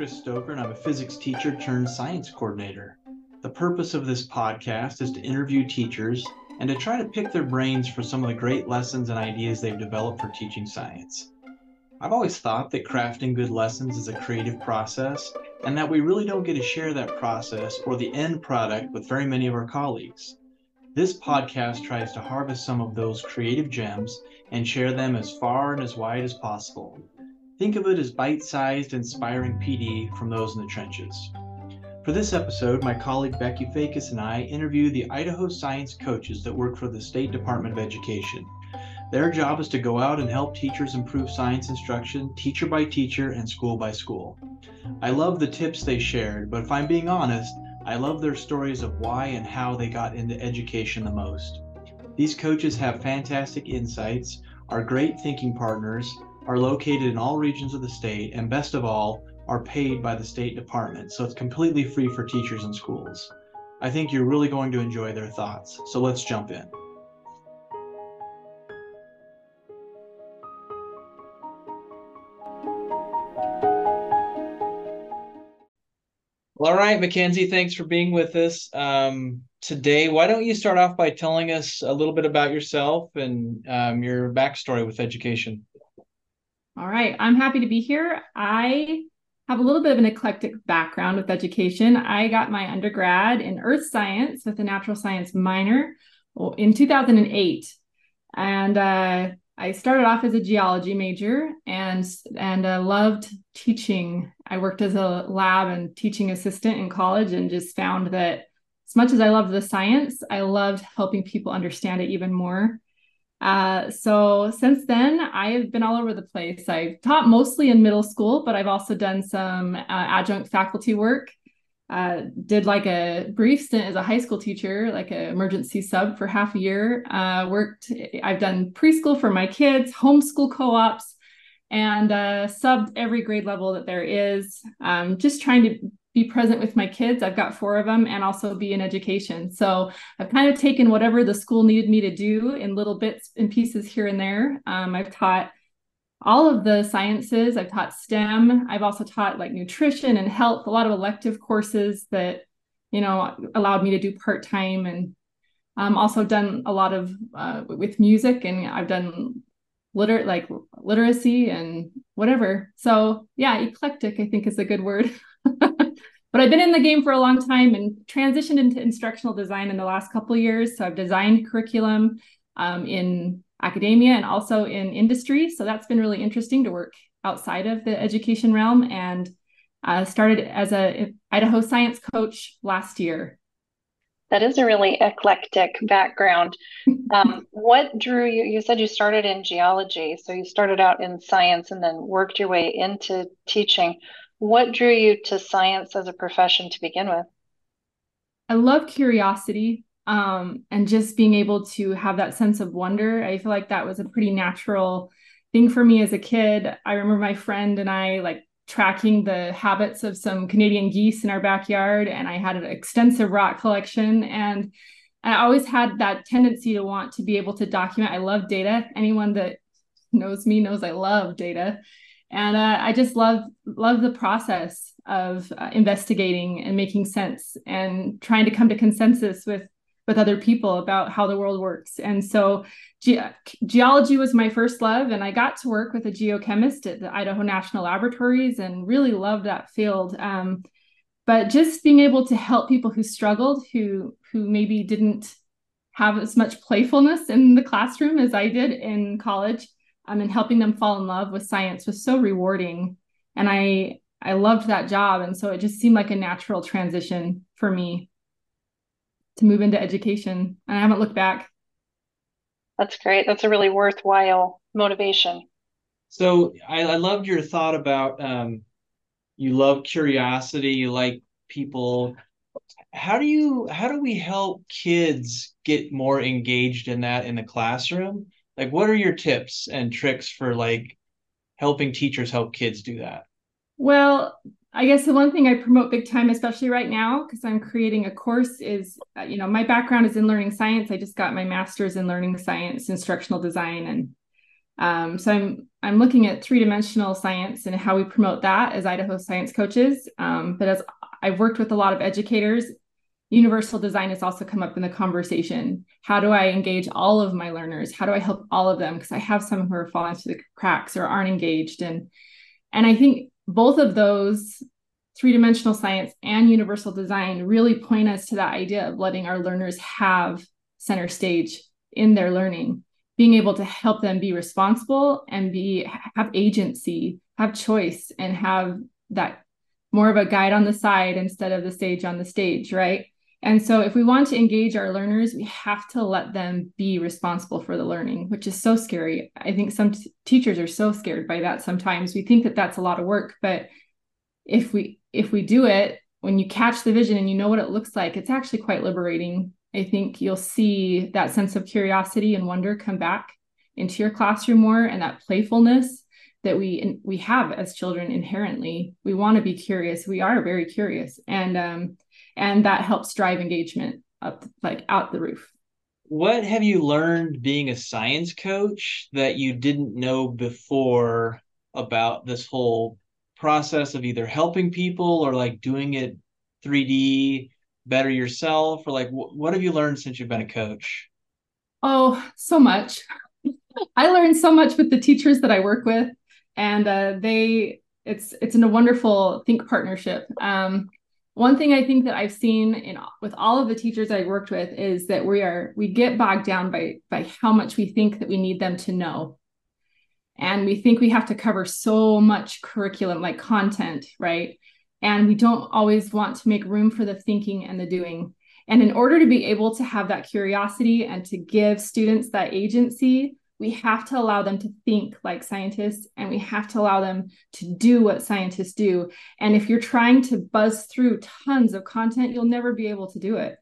Chris Stoker, and I'm a physics teacher turned science coordinator. The purpose of this podcast is to interview teachers and to try to pick their brains for some of the great lessons and ideas they've developed for teaching science. I've always thought that crafting good lessons is a creative process and that we really don't get to share that process or the end product with very many of our colleagues. This podcast tries to harvest some of those creative gems and share them as far and as wide as possible. Think of it as bite sized, inspiring PD from those in the trenches. For this episode, my colleague Becky Feekes and I interview the Idaho science coaches that work for the State Department of Education. Their job is to go out and help teachers improve science instruction, teacher by teacher and school by school. I love the tips they shared, but if I'm being honest, I love their stories of why and how they got into education the most. These coaches have fantastic insights, are great thinking partners, are located in all regions of the state, and best of all, are paid by the State Department, so it's completely free for teachers and schools. I think you're really going to enjoy their thoughts, so let's jump in. Well, all right, McKenzie, thanks for being with us um, today. Why don't you start off by telling us a little bit about yourself and um, your backstory with education? All right, I'm happy to be here. I have a little bit of an eclectic background with education. I got my undergrad in earth science with a natural science minor in 2008. And uh, I started off as a geology major and and uh, loved teaching. I worked as a lab and teaching assistant in college and just found that as much as I loved the science, I loved helping people understand it even more. Uh, so since then, I have been all over the place. I've taught mostly in middle school, but I've also done some uh, adjunct faculty work. Uh, did like a brief stint as a high school teacher, like an emergency sub for half a year. Uh, worked, I've done preschool for my kids, homeschool co-ops, and uh, subbed every grade level that there is. Um, just trying to be present with my kids. I've got four of them and also be in education. So I've kind of taken whatever the school needed me to do in little bits and pieces here and there. Um, I've taught all of the sciences. I've taught STEM. I've also taught like nutrition and health, a lot of elective courses that, you know, allowed me to do part time and um, also done a lot of uh, with music and I've done liter like literacy and whatever. So yeah, eclectic, I think is a good word. but I've been in the game for a long time and transitioned into instructional design in the last couple of years. So I've designed curriculum um, in academia and also in industry. So that's been really interesting to work outside of the education realm and uh, started as a Idaho science coach last year. That is a really eclectic background. Um, what drew you? You said you started in geology, so you started out in science and then worked your way into teaching. What drew you to science as a profession to begin with? I love curiosity um, and just being able to have that sense of wonder. I feel like that was a pretty natural thing for me as a kid. I remember my friend and I like tracking the habits of some Canadian geese in our backyard, and I had an extensive rock collection. And I always had that tendency to want to be able to document. I love data. Anyone that knows me knows I love data and uh, i just love love the process of uh, investigating and making sense and trying to come to consensus with with other people about how the world works. And so ge- geology was my first love and i got to work with a geochemist at the idaho national laboratories and really loved that field. Um, but just being able to help people who struggled who who maybe didn't have as much playfulness in the classroom as i did in college um, and helping them fall in love with science was so rewarding. And I I loved that job. And so it just seemed like a natural transition for me to move into education. And I haven't looked back. That's great. That's a really worthwhile motivation. So I, I loved your thought about um, you love curiosity, you like people. How do you how do we help kids get more engaged in that in the classroom? Like what are your tips and tricks for like helping teachers help kids do that well i guess the one thing i promote big time especially right now because i'm creating a course is uh, you know my background is in learning science i just got my master's in learning science instructional design and Um, so I'm I'm looking at three dimensional science and how we promote that as Idaho science coaches. Um, but as I've worked with a lot of educators, universal design has also come up in the conversation. How do I engage all of my learners? How do I help all of them? Because I have some who are falling through the cracks or aren't engaged. And and I think both of those three dimensional science and universal design really point us to that idea of letting our learners have center stage in their learning being able to help them be responsible and be have agency have choice and have that more of a guide on the side instead of the stage on the stage right and so if we want to engage our learners we have to let them be responsible for the learning which is so scary i think some t- teachers are so scared by that sometimes we think that that's a lot of work but if we if we do it when you catch the vision and you know what it looks like it's actually quite liberating I think you'll see that sense of curiosity and wonder come back into your classroom more and that playfulness that we we have as children inherently. We want to be curious. We are very curious and um and that helps drive engagement up like out the roof. What have you learned being a science coach that you didn't know before about this whole process of either helping people or like doing it 3D better yourself? Or like wh- what have you learned since you've been a coach? Oh so much. I learned so much with the teachers that i work with and uh, they it's it's in a wonderful think partnership. Um, one thing i think that i've seen in with all of the teachers i worked with is that we are we get bogged down by by how much we think that we need them to know and we think we have to cover so much curriculum like content right and we don't always want to make room for the thinking and the doing. And in order to be able to have that curiosity and to give students that agency, we have to allow them to think like scientists and we have to allow them to do what scientists do. And if you're trying to buzz through tons of content, you'll never be able to do it.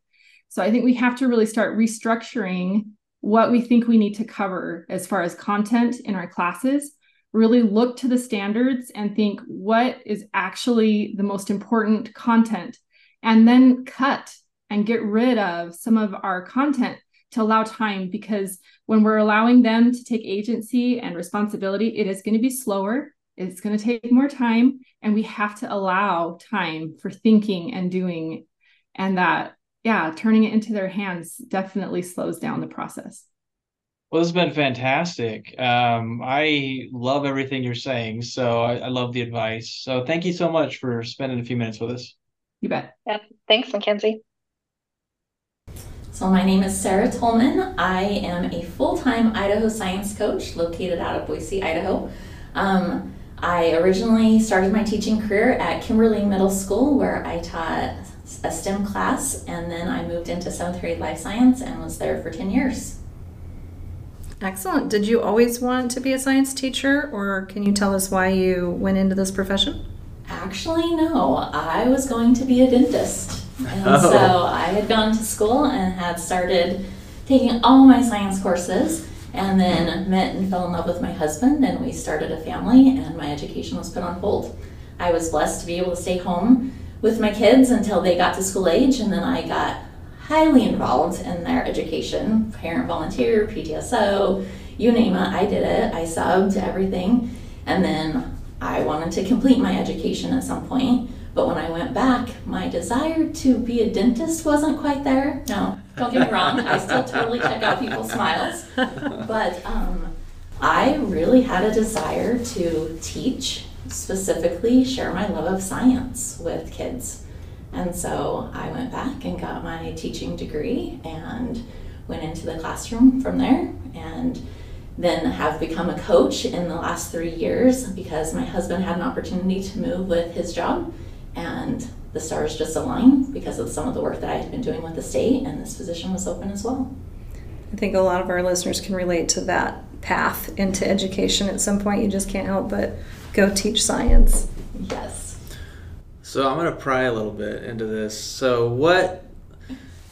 So I think we have to really start restructuring what we think we need to cover as far as content in our classes really look to the standards and think what is actually the most important content and then cut and get rid of some of our content to allow time because when we're allowing them to take agency and responsibility it is going to be slower it's going to take more time and we have to allow time for thinking and doing and that yeah turning it into their hands definitely slows down the process well, this has been fantastic. Um, I love everything you're saying. So I, I, love the advice. So thank you so much for spending a few minutes with us. You bet. Yeah. Thanks, McKenzie. So my name is Sara Tolman. I am a full-time Idaho science coach located out of Boise, Idaho. Um, I originally started my teaching career at Kimberly Middle School where I taught a STEM class and then I moved into seventh grade life science and was there for 10 years. Excellent. Did you always want to be a science teacher, or can you tell us why you went into this profession? Actually, no. I was going to be a dentist. And oh. so I had gone to school and had started taking all my science courses and then met and fell in love with my husband and we started a family and my education was put on hold. I was blessed to be able to stay home with my kids until they got to school age and then I got highly involved in their education parent volunteer, PTSO, you name it, I did it. I subbed everything. And then I wanted to complete my education at some point. But when I went back, my desire to be a dentist wasn't quite there. No, don't get me wrong, I still totally check out people's smiles. But um, I really had a desire to teach, specifically share my love of science with kids. And so I went back and got my teaching degree and went into the classroom from there and then have become a coach in the last three years because my husband had an opportunity to move with his job and the stars just aligned because of some of the work that I had been doing with the state and this position was open as well. I think a lot of our listeners can relate to that path into education at some point you just can't help but go teach science. Yes. So I'm gonna pry a little bit into this. So what?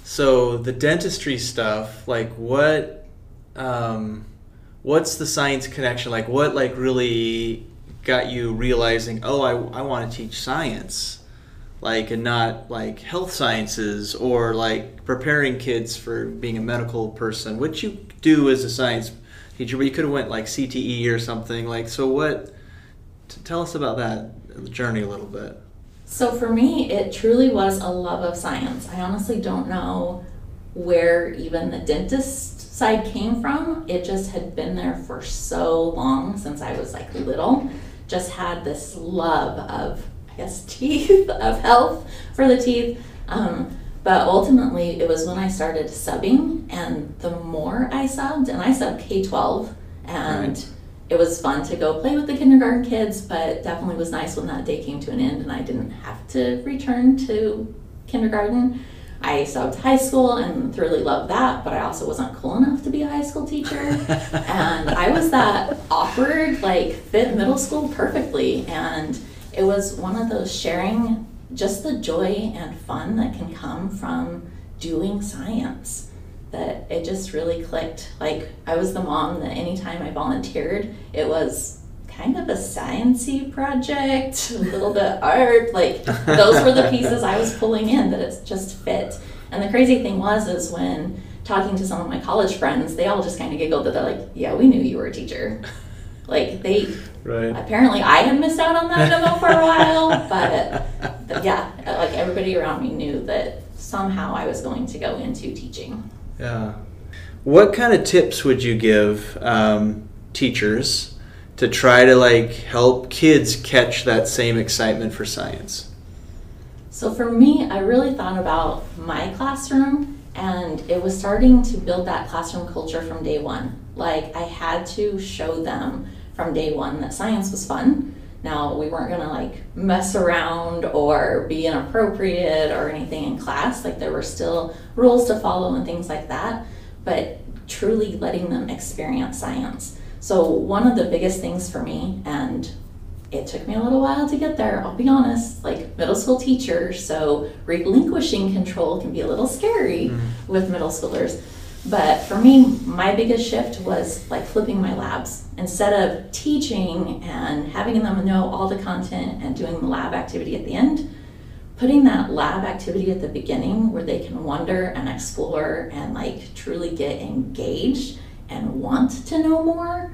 So the dentistry stuff, like what? Um, what's the science connection? Like what? Like really got you realizing? Oh, I I want to teach science, like and not like health sciences or like preparing kids for being a medical person, which you do as a science teacher, but you could have went like CTE or something. Like, so what? Tell us about that journey a little bit. So for me, it truly was a love of science. I honestly don't know where even the dentist side came from. It just had been there for so long since I was like little. Just had this love of, I guess, teeth, of health for the teeth. Um, but ultimately, it was when I started subbing, and the more I subbed, and I subbed K 12, and right it was fun to go play with the kindergarten kids, but definitely was nice when that day came to an end and I didn't have to return to kindergarten. I subbed high school and thoroughly loved that, but I also wasn't cool enough to be a high school teacher. and I was that awkward, like fit middle school perfectly. And it was one of those sharing just the joy and fun that can come from doing science that it just really clicked. Like I was the mom that anytime I volunteered, it was kind of a sciency project, a little bit art. Like those were the pieces I was pulling in that it just fit. And the crazy thing was is when talking to some of my college friends, they all just kind of giggled that they're like, "Yeah, we knew you were a teacher." Like they right. apparently I had missed out on that memo for a while, but, but yeah, like everybody around me knew that somehow I was going to go into teaching. Yeah. What kind of tips would you give um, teachers to try to like help kids catch that same excitement for science? So for me, I really thought about my classroom and it was starting to build that classroom culture from day one. Like I had to show them from day one that science was fun. Now we weren't gonna like mess around or be inappropriate or anything in class. Like there were still rules to follow and things like that, but truly letting them experience science. So one of the biggest things for me, and it took me a little while to get there, I'll be honest, like middle school teacher, so relinquishing control can be a little scary mm. with middle schoolers. But for me, my biggest shift was like flipping my labs. Instead of teaching and having them know all the content and doing the lab activity at the end, putting that lab activity at the beginning where they can wonder and explore and like truly get engaged and want to know more,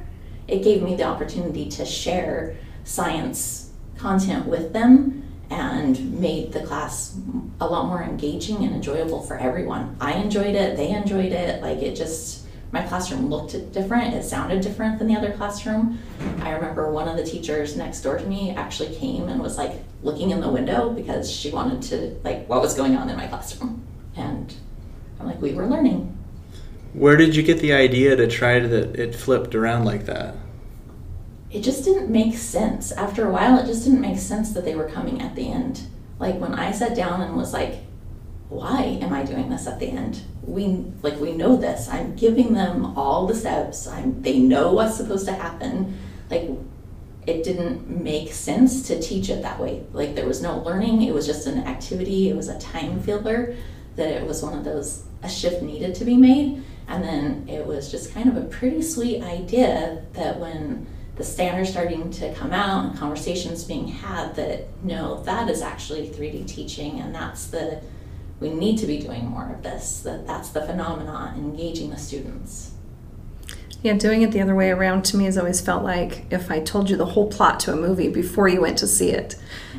it gave me the opportunity to share science content with them and made the class a lot more engaging and enjoyable for everyone. I enjoyed it, they enjoyed it. Like it just, my classroom looked different, it sounded different than the other classroom. I remember one of the teachers next door to me actually came and was like looking in the window because she wanted to, like, what was going on in my classroom. And I'm like, we were learning. Where did you get the idea to try that it flipped around like that? it just didn't make sense. After a while, it just didn't make sense that they were coming at the end. Like when I sat down and was like, why am I doing this at the end? We like we know this. I'm giving them all the steps. I'm they know what's supposed to happen. Like it didn't make sense to teach it that way. Like there was no learning. It was just an activity. It was a time filler. That it was one of those a shift needed to be made. And then it was just kind of a pretty sweet idea that when the standards starting to come out and conversations being had that no, that is actually 3D teaching and that's the we need to be doing more of this. That that's the phenomenon, engaging the students. Yeah, doing it the other way around to me has always felt like if I told you the whole plot to a movie before you went to see it,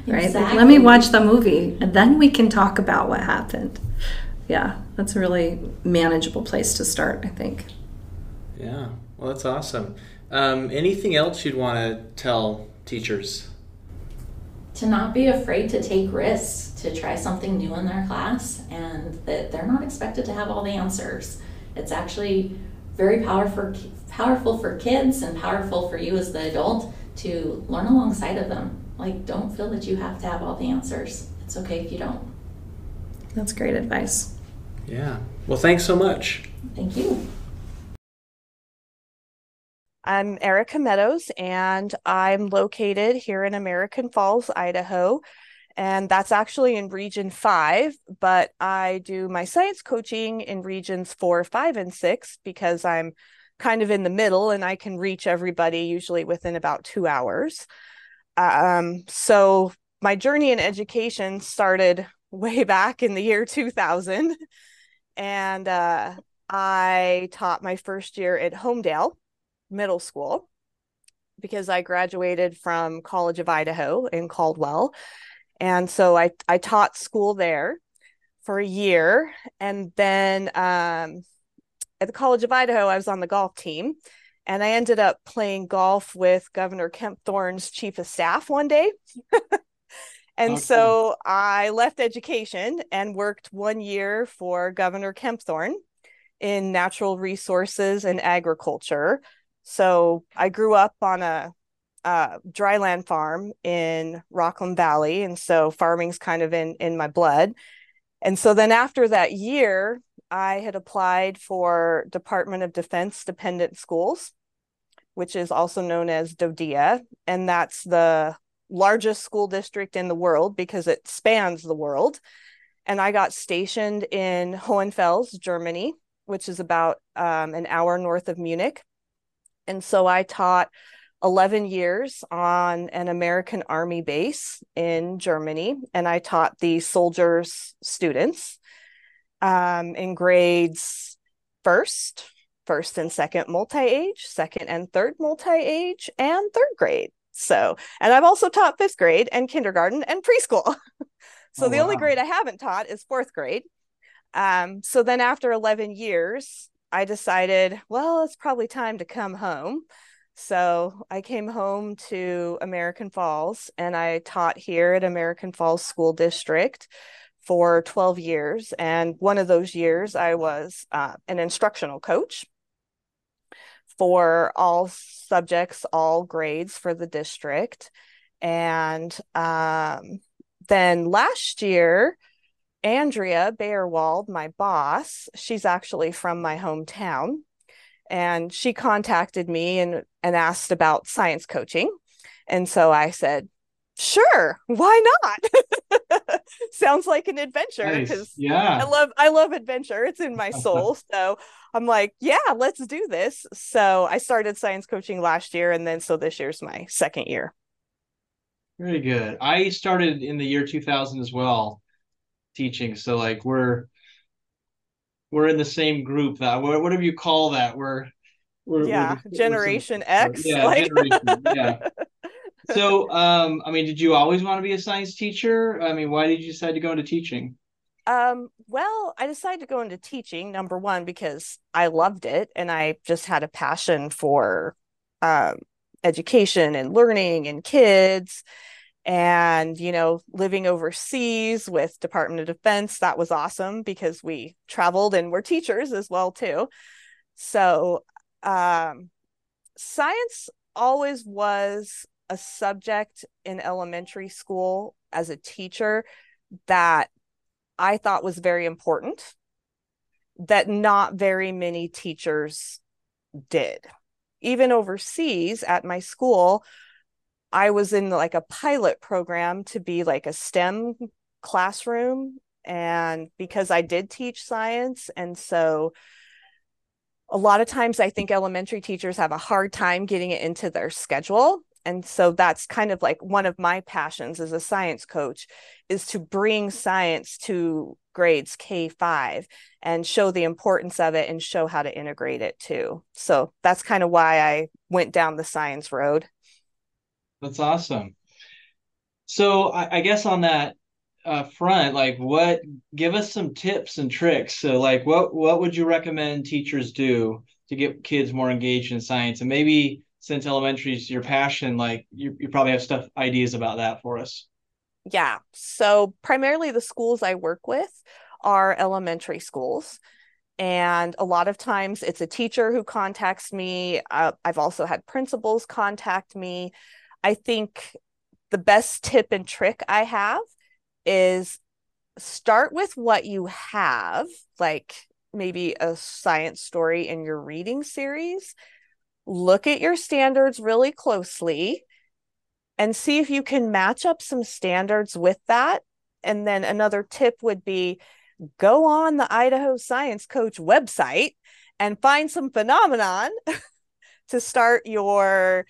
right? Exactly. Like, let me watch the movie and then we can talk about what happened. Yeah, that's a really manageable place to start, I think. Yeah, well, that's awesome. Um, anything else you'd want to tell teachers? To not be afraid to take risks, to try something new in their class, and that they're not expected to have all the answers. It's actually very powerful, powerful for kids and powerful for you as the adult to learn alongside of them. Like, don't feel that you have to have all the answers. It's okay if you don't. That's great advice. Yeah. Well, thanks so much. Thank you. I'm Erika Meadows, and I'm located here in American Falls, Idaho. And that's actually in Region 5, but I do my science coaching in Regions 4, 5, and 6 because I'm kind of in the middle and I can reach everybody usually within about two hours. Um, so my journey in education started way back in the year 2000. And uh, I taught my first year at Homedale middle school because I graduated from College of Idaho in Caldwell. And so I, I taught school there for a year. And then um, at the College of Idaho, I was on the golf team. And I ended up playing golf with Governor Kempthorne's chief of staff one day. and okay. so I left education and worked one year for Governor Kempthorne in natural resources and agriculture. So I grew up on a, uh, a dryland farm in Rockland Valley. And so farming's kind of in, in my blood. And so then after that year, I had applied for Department of Defense dependent schools, which is also known as DoDEA. And that's the largest school district in the world because it spans the world. And I got stationed in Hohenfels, Germany, which is about um, an hour north of Munich. And so I taught 11 years on an American Army base in Germany, and I taught the soldiers' students um, in grades first, first and second multi age, second and third multi age, and third grade. So, and I've also taught fifth grade and kindergarten and preschool. so, oh, the wow. only grade I haven't taught is fourth grade. Um, so then after 11 years, I decided, well, it's probably time to come home. So I came home to American Falls and I taught here at American Falls School District for 12 years. And one of those years, I was uh, an instructional coach for all subjects, all grades for the district. And um, then last year, Andrea Bayerwald, my boss, she's actually from my hometown. And she contacted me and, and asked about science coaching. And so I said, sure, why not? Sounds like an adventure because nice. yeah, I love I love adventure. It's in my soul. so I'm like, yeah, let's do this. So I started science coaching last year, and then so this year's my second year. Very good. I started in the year 2000 as well teaching. So like we're we're in the same group that whatever you call that we're we're yeah we're, generation we're some, X yeah like... generation, yeah so um I mean did you always want to be a science teacher? I mean why did you decide to go into teaching? Um well I decided to go into teaching number one because I loved it and I just had a passion for um education and learning and kids. And you know living overseas with department of defense that was awesome because we traveled and were teachers as well too. So um, science always was a subject in elementary school as a teacher that i thought was very important that not very many teachers did even overseas at my school I was in like a pilot program to be like a STEM classroom. And because I did teach science, and so a lot of times I think elementary teachers have a hard time getting it into their schedule. And so that's kind of like one of my passions as a science coach is to bring science to grades K5 and show the importance of it and show how to integrate it too. So that's kind of why I went down the science road. That's awesome. So I, I guess on that uh, front, like what, give us some tips and tricks. So like what, what would you recommend teachers do to get kids more engaged in science? And maybe since elementary is your passion, like you, you probably have stuff, ideas about that for us. Yeah. So primarily the schools I work with are elementary schools and a lot of times it's a teacher who contacts me uh, i've also had principals contact me I think the best tip and trick I have is start with what you have, like maybe a science story in your reading series. Look at your standards really closely and see if you can match up some standards with that. And then another tip would be go on the Idaho Science Coach website and find some phenomenon to start your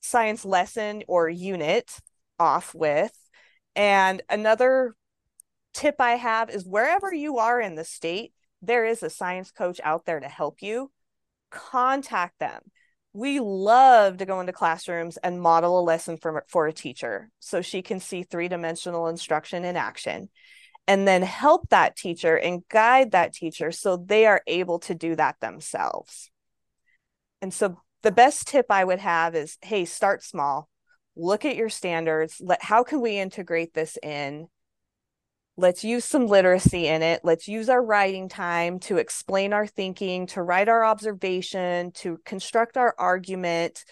science lesson or unit off with. And another tip I have is wherever you are in the state, there is a science coach out there to help you. Contact them. We love to go into classrooms and model a lesson for, for a teacher so she can see three-dimensional instruction in action and then help that teacher and guide that teacher so they are able to do that themselves. And so the best tip i would have is hey start small. Look at your standards. Let how can we integrate this in let's use some literacy in it. Let's use our writing time to explain our thinking to write our observation to construct our argument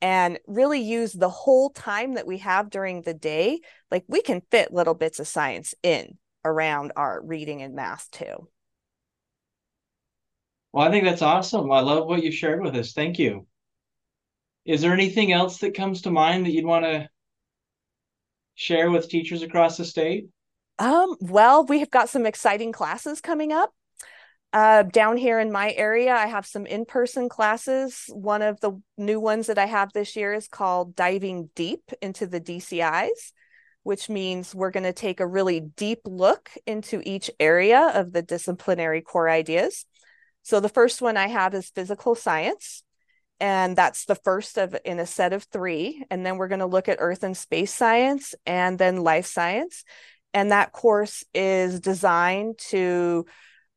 and really use the whole time that we have during the day. Like we can fit little bits of science in around our reading and math too. Well i think that's awesome. I love what you shared with us. Thank you. Is there anything else that comes to mind that you'd want to share with teachers across the state um, well, we have got some exciting classes coming up. Uh, down here in my area, I have some in person classes. One of the new ones that I have this year is called Diving Deep into the DCIs, which means we're going to take a really deep look into each area of the disciplinary core ideas. So the first one I have is physical science. And that's the first of in a set of three. And then we're going to look at earth and space science and then life science and that course is designed to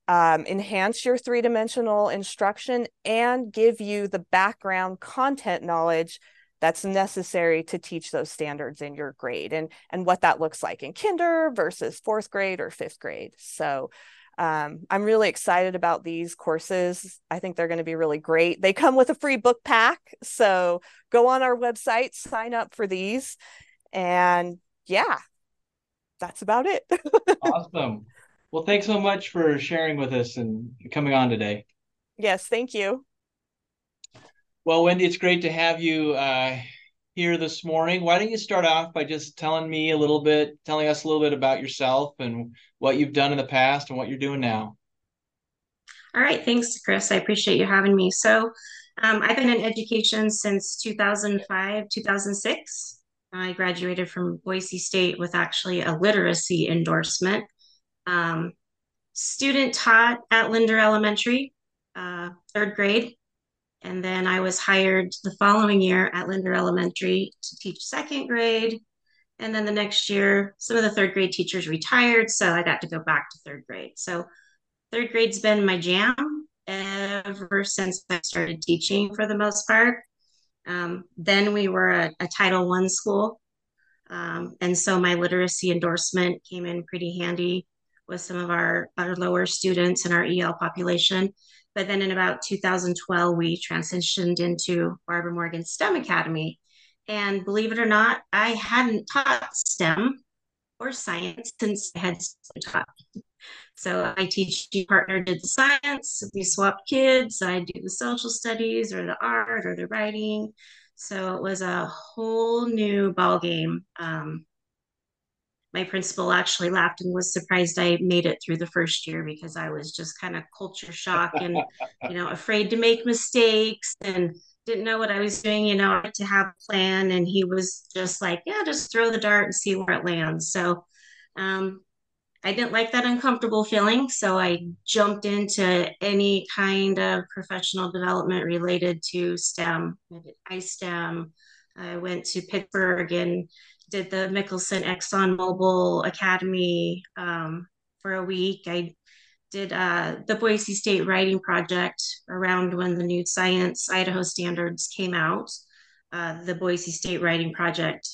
um, enhance your three dimensional instruction and give you the background content knowledge that's necessary to teach those standards in your grade and and what that looks like in kinder versus fourth grade or fifth grade. So um, i'm really excited about these courses. I think they're going to be really great. They come with a free book pack. So go on our website sign up for these. And yeah that's about it. awesome. Well, thanks so much for sharing with us and coming on today. Yes, thank you. Well, Wendy, it's great to have you uh, here this morning. Why don't you start off by just telling me a little bit, telling us a little bit about yourself and what you've done in the past and what you're doing now? All right, thanks, Chris. I appreciate you having me. So, um, I've been in education since 2005, 2006. I graduated from Boise State with actually a literacy endorsement. Um, student taught at Linder Elementary, uh, third grade. And then I was hired the following year at Linder Elementary to teach second grade. And then the next year, some of the third grade teachers retired. So I got to go back to third grade. So third grade's been my jam ever since I started teaching for the most part. Um, then we were a, a Title One school, um, and so my literacy endorsement came in pretty handy with some of our, our lower students in our EL population. But then in about 2012, we transitioned into Barbara Morgan STEM Academy. And believe it or not, I hadn't taught STEM or science since I had taught. So I teach partner did the science, we swapped kids, I do the social studies or the art or the writing. So it was a whole new ball game. Um, my principal actually laughed and was surprised I made it through the first year because I was just kind of culture shock and you know afraid to make mistakes and didn't know what I was doing. You know, to have a plan, and he was just like, "Yeah, just throw the dart and see where it lands." So um, I didn't like that uncomfortable feeling. So I jumped into any kind of professional development related to STEM. I did iSTEM. I went to Pittsburgh and did the Mickelson Exxon Mobil Academy um, for a week. I did uh, the Boise State Writing Project around when the new Science Idaho standards came out. Uh, the Boise State Writing Project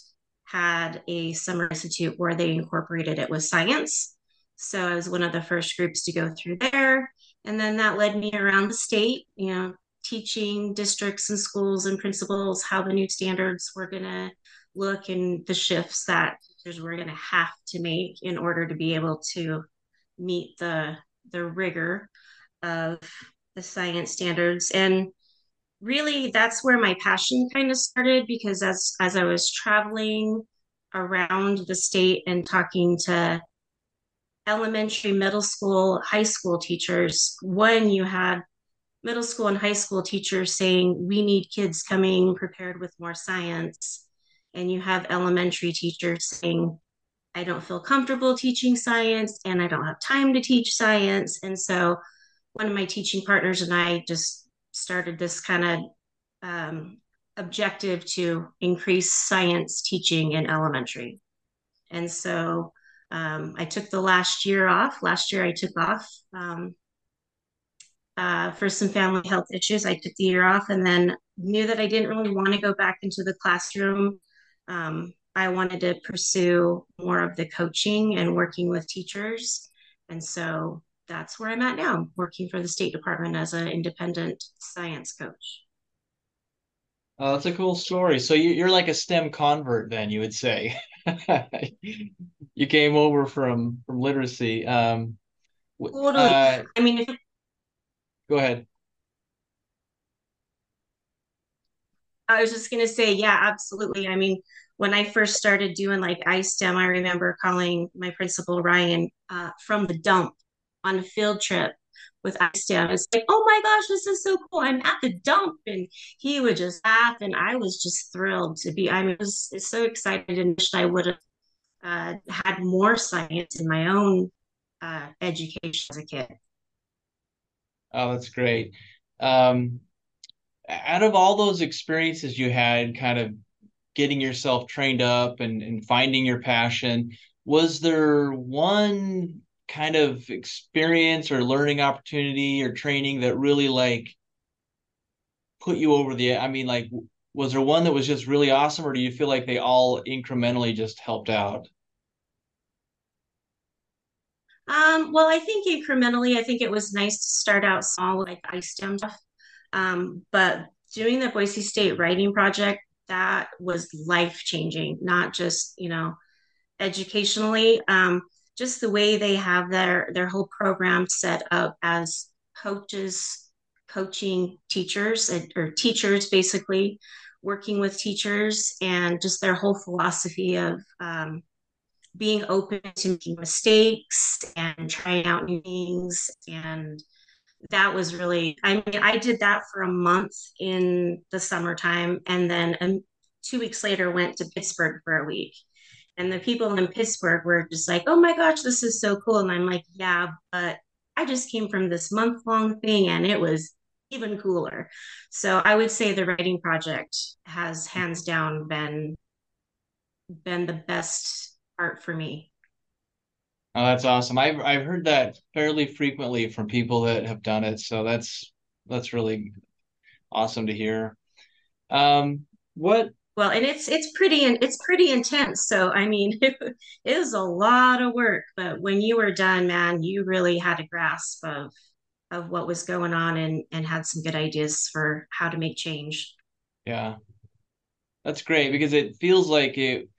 had a summer institute where they incorporated it with science. So I was one of the first groups to go through there. And then that led me around the state, you know, teaching districts and schools and principals how the new standards were going to look and the shifts that teachers were going to have to make in order to be able to meet the the rigor of the science standards and really that's where my passion kind of started because as as I was traveling around the state and talking to elementary, middle school, high school teachers. When you had middle school and high school teachers saying we need kids coming prepared with more science. And you have elementary teachers saying i don't feel comfortable teaching science and i don't have time to teach science. And so one of my teaching partners and i just started this kind of um, objective to increase science teaching in elementary. And so um, I took the last year off. Last year I took off um, uh, for some family health issues. I took the year off and then knew that I didn't really want to go back into the classroom. Um, I wanted to pursue more of the coaching and working with teachers. And so that's where I'm at now, working for the State Department as an independent science coach. Oh, that's a cool story. So you, are like a STEM convert, then you would say. you came over from from literacy. Um, totally. Uh, I mean, if, go ahead. I was just gonna say, yeah, absolutely. I mean, when I first started doing like iSTEM, I remember calling my principal Ryan uh, from the dump on a field trip with iSTEM. It's like, oh my gosh, this is so cool. I'm at the dump. And he would just laugh. And I was just thrilled to be, I it was, so excited and wished I would have uh, had more science in my own uh, education as a kid. Oh, that's great. Um, out of all those experiences you had, kind of getting yourself trained up and, and finding your passion, was there one kind of experience or learning opportunity or training that really like put you over the I mean like was there one that was just really awesome or do you feel like they all incrementally just helped out? Um, well, I think incrementally, I think it was nice to start out small, like iSTEM stuff. Um, but doing the Boise State writing project, that was life changing, not just, you know, educationally. Um, just the way they have their their whole program set up as coaches coaching teachers or teachers basically working with teachers and just their whole philosophy of um, being open to making mistakes and trying out new things. And that was really i mean i did that for a month in the summertime and then um, two weeks later went to pittsburgh for a week and the people in pittsburgh were just like oh my gosh this is so cool and i'm like yeah but i just came from this month long thing and it was even cooler so i would say the writing project has hands down been been the best part for me Oh, that's awesome. I've I've heard that fairly frequently from people that have done it. So that's that's really awesome to hear. Um, what? Well, and it's it's pretty and it's pretty intense. So I mean, it, is a lot of work. But when you were done, man, you really had a grasp of of what was going on and and had some good ideas for how to make change. Yeah, that's great because it feels like it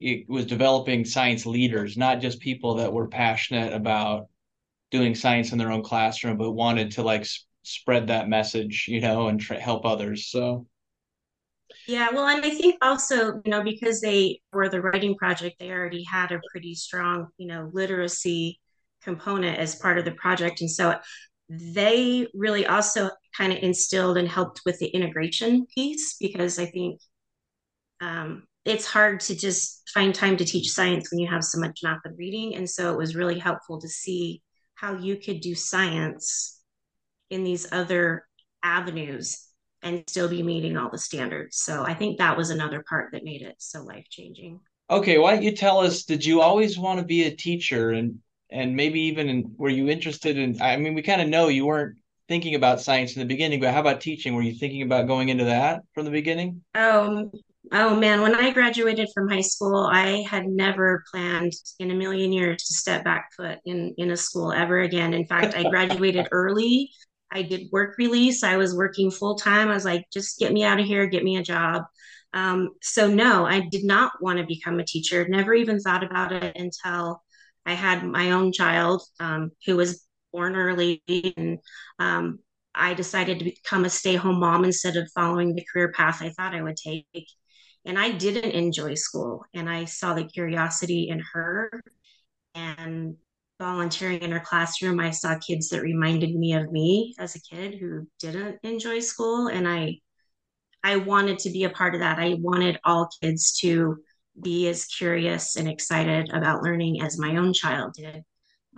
it was developing science leaders, not just people that were passionate about doing science in their own classroom, but wanted to like sp- spread that message, you know, and help others. So. Yeah, well, and I think also, you know, because they were the writing project, they already had a pretty strong, you know, literacy component as part of the project. And so they really also kind of instilled and helped with the integration piece because I think um, it's hard to just find time to teach science when you have so much math and reading. And so it was really helpful to see how you could do science in these other avenues and still be meeting all the standards. So I think that was another part that made it so life changing. Okay, why don't you tell us? Did you always want to be a teacher, and and maybe even in, were you interested in? I mean, we kind of know you weren't thinking about science in the beginning, but how about teaching? Were you thinking about going into that from the beginning? Um, Oh man, when I graduated from high school, I had never planned in a million years to step back foot in in a school ever again. In fact, I graduated early. I did work release. I was working full time. I was like, just get me out of here, get me a job. Um, so no, I did not want to become a teacher. Never even thought about it until I had my own child um, who was born early, and um, I decided to become a stay-home mom instead of following the career path I thought I would take and I didn't enjoy school. And I saw the curiosity in her and volunteering in her classroom. I saw kids that reminded me of me as a kid who didn't enjoy school. And I, I wanted to be a part of that. I wanted all kids to be as curious and excited about learning as my own child did,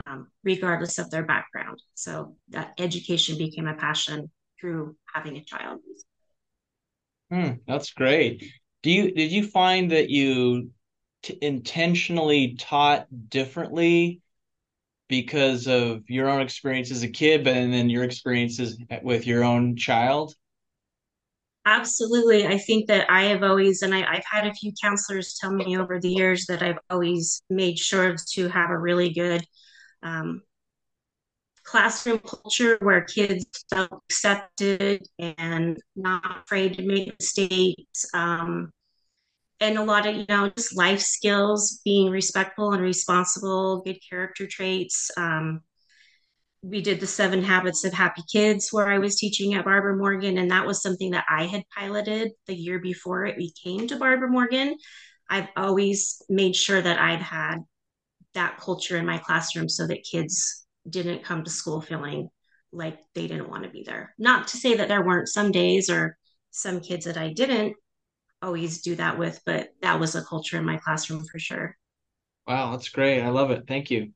um, regardless of their background. So that education became a passion through having a child. Hmm, that's great. Do you did you find that you t- intentionally taught differently because of your own experience as a kid, and then your experiences with your own child? Absolutely. I think that I have always, and I, have had a few counselors tell me over the years that I've always made sure to have a really good um, classroom culture where kids felt accepted and not afraid to make mistakes. Um, and a lot of, you know, just life skills, being respectful and responsible, good character traits. Um, we did the seven habits of happy kids where I was teaching at Barbara Morgan. And that was something that I had piloted the year before it became to Barbara Morgan. I've always made sure that I'd had that culture in my classroom so that kids didn't come to school feeling like they didn't want to be there. Not to say that there weren't some days or some kids that I didn't always do that with, but that was a culture in my classroom for sure. Wow, that's great. I love it. Thank you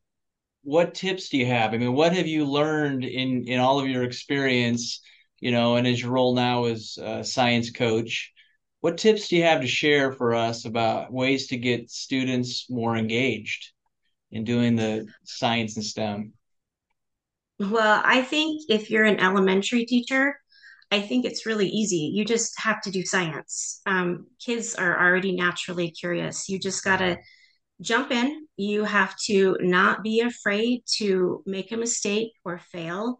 what tips do you have? I mean, what have you learned in in all of your experience, you know, and as your role now as a science coach? What tips do you have to share for us about ways to get students more engaged in doing the science and STEM? Well, I think if you're an elementary teacher, I think it's really easy. You just have to do science. Um, kids are already naturally curious. You just got to jump in. You have to not be afraid to make a mistake or fail.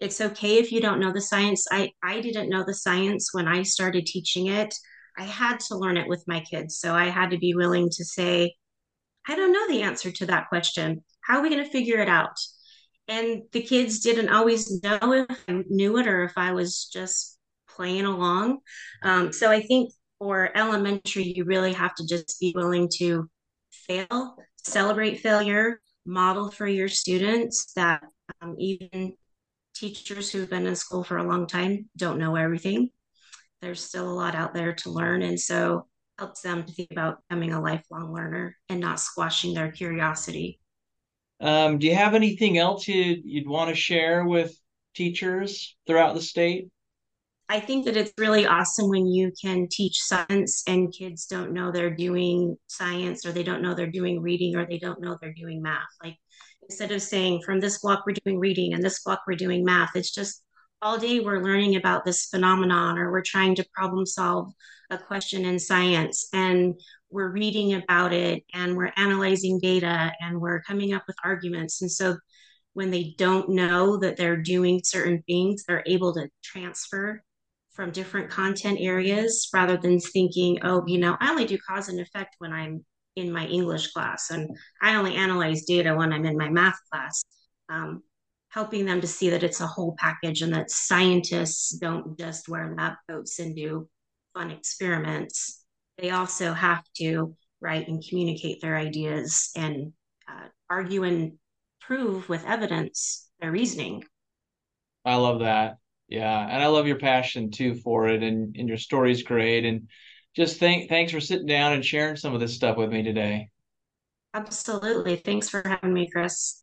It's okay if you don't know the science. I, I didn't know the science when I started teaching it. I had to learn it with my kids. So I had to be willing to say, I don't know the answer to that question. How are we going to figure it out? And the kids didn't always know if I knew it or if I was just playing along. Um, so I think for elementary, you really have to just be willing to fail, celebrate failure, model for your students that um, even teachers who've been in school for a long time don't know everything. There's still a lot out there to learn. And so helps them to think about becoming a lifelong learner and not squashing their curiosity. Um, do you have anything else you'd, you'd want to share with teachers throughout the state? I think that it's really awesome when you can teach science and kids don't know they're doing science or they don't know they're doing reading or they don't know they're doing math. Like instead of saying from this block we're doing reading and this block we're doing math, it's just all day we're learning about this phenomenon or we're trying to problem solve a question in science and we're reading about it and we're analyzing data and we're coming up with arguments. And so when they don't know that they're doing certain things, they're able to transfer from different content areas rather than thinking, oh, you know, I only do cause and effect when I'm in my English class and I only analyze data when I'm in my math class. Um, helping them to see that it's a whole package and that scientists don't just wear lab coats and do fun experiments. They also have to write and communicate their ideas and uh, argue and prove with evidence their reasoning. I love that. Yeah, and I love your passion too for it, and and your story's great. And just thank thanks for sitting down and sharing some of this stuff with me today. Absolutely. Thanks for having me, Chris.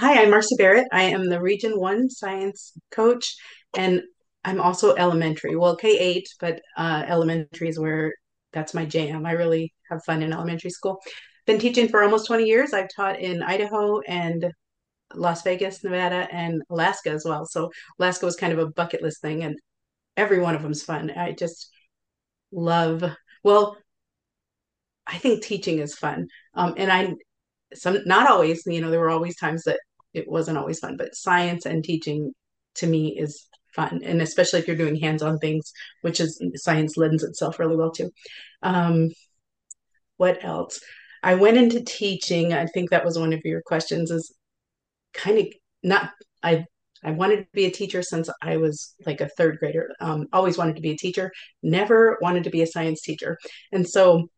Hi, I'm Marci Barrett. I am the Region 1 science coach, and I'm also elementary. Well, K 8, but uh, elementary is where that's my jam. I really have fun in elementary school. Been teaching for almost 20 years. I've taught in Idaho and Las Vegas, Nevada, and Alaska as well. So Alaska was kind of a bucket list thing, and every one of them's fun. I just love. Well, I think teaching is fun, um, and I some not always. You know, there were always times that it wasn't always fun, but science and teaching to me is fun, and especially if you're doing hands-on things, which is science lends itself really well to. Um, what else? I went into teaching. I think that was one of your questions. Is kind of not I I wanted to be a teacher since I was like a third grader. Um, always wanted to be a teacher. Never wanted to be a science teacher, and so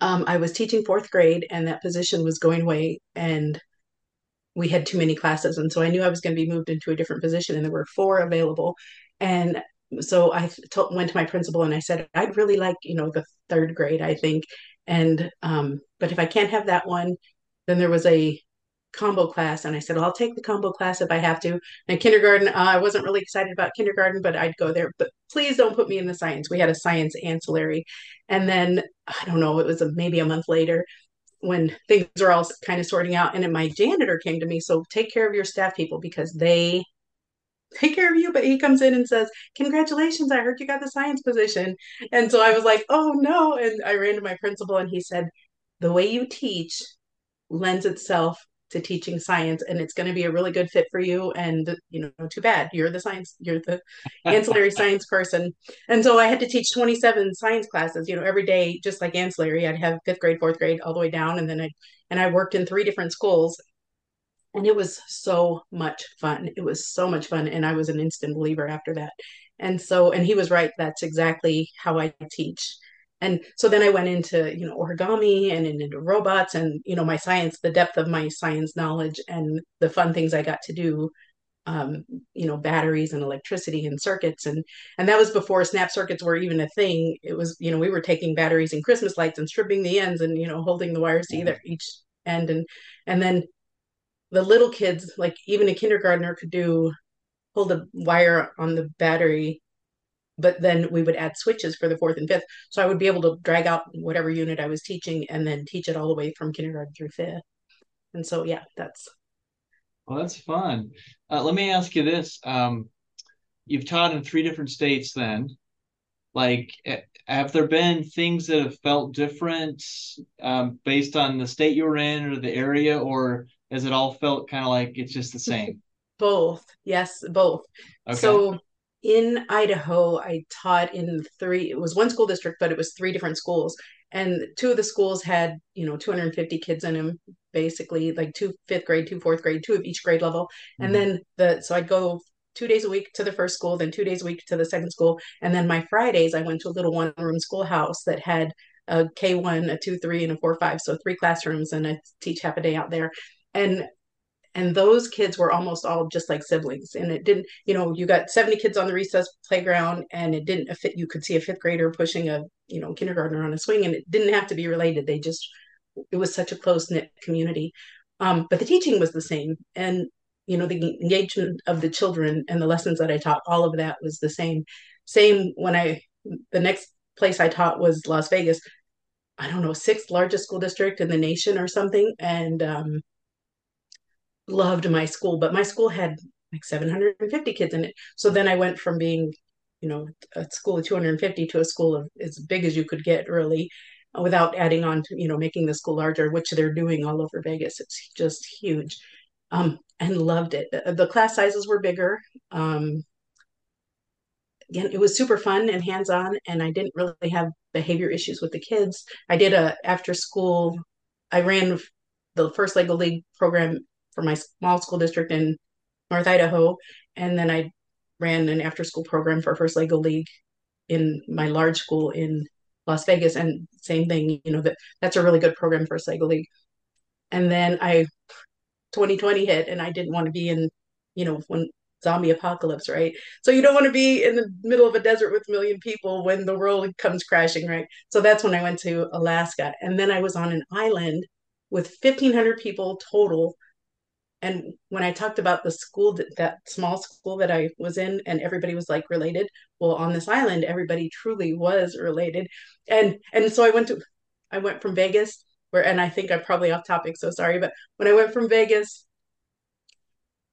um, I was teaching fourth grade, and that position was going away, and we had too many classes, and so I knew I was going to be moved into a different position, and there were four available, and so I told, went to my principal and I said I'd really like you know the third grade I think, and um, but if I can't have that one, then there was a combo class and i said well, i'll take the combo class if i have to. And kindergarten uh, i wasn't really excited about kindergarten but i'd go there but please don't put me in the science. We had a science ancillary. And then i don't know it was a, maybe a month later when things were all kind of sorting out and then my janitor came to me so take care of your staff people because they take care of you. But he comes in and says congratulations i heard you got the science position. And so i was like oh no. And i ran to my principal and he said the way you teach lends itself to teaching science and it's going to be a really good fit for you and you know too bad. You're the science you're the ancillary science person. And so i had to teach 27 science classes you know every day just like ancillary. I'd have fifth grade fourth grade all the way down and then i and i worked in three different schools and it was so much fun. It was so much fun and i was an instant believer after that. And so and he was right. That's exactly how i teach and so then i went into you know origami and into robots and you know my science the depth of my science knowledge and the fun things i got to do um, you know batteries and electricity and circuits. And and that was before snap circuits were even a thing. It was you know we were taking batteries and christmas lights and stripping the ends and you know holding the wires to either each end. And and then the little kids like even a kindergartner could do hold a wire on the battery but then we would add switches for the fourth and fifth. So I would be able to drag out whatever unit I was teaching and then teach it all the way from kindergarten through fifth. And so, yeah, that's. Well, that's fun. Uh, let me ask you this. Um, you've taught in three different states then. Like, eh, have there been things that have felt different um, based on the state you were in or the area, or has it all felt kind of like it's just the same? Both. Yes, both. Okay. So in Idaho, I taught in three, it was one school district, but it was three different schools. And two of the schools had, you know, 250 kids in them, basically, like two fifth grade, two fourth grade, two of each grade level. Mm-hmm. And then the, so I'd go two days a week to the first school, then two days a week to the second school. And then my Fridays, I went to a little one room schoolhouse that had a K1, a 2 3, and a 4 5. So three classrooms, and I teach half a day out there. And and those kids were almost all just like siblings and it didn't you know you got 70 kids on the recess playground and it didn't fit you could see a fifth grader pushing a you know kindergartner on a swing and it didn't have to be related they just it was such a close knit community. Um, but the teaching was the same and you know the engagement of the children and the lessons that i taught all of that was the same. Same when i the next place i taught was las vegas. I don't know sixth largest school district in the nation or something and um, loved my school, but my school had like 750 kids in it. So then I went from being, you know, a school of 250 to a school of as big as you could get really without adding on to, you know, making the school larger, which they're doing all over Vegas. It's just huge. Um, and loved it. The class sizes were bigger. Um, again, it was super fun and hands-on, and I didn't really have behavior issues with the kids. I did a after school. I ran the first Lego League program for my small school district in North Idaho. And then I ran an after school program for First Lego League in my large school in Las Vegas. And same thing, you know, that that's a really good program for Lego League. And then I 2020 hit and I didn't want to be in, you know, when zombie apocalypse, right? So you don't want to be in the middle of a desert with a million people when the world comes crashing, right? So that's when I went to Alaska. And then I was on an island with 1,500 people total and when i talked about the school that, that small school that i was in and everybody was like related well on this island everybody truly was related and and so i went to i went from vegas where and i think i'm probably off topic so sorry but when i went from vegas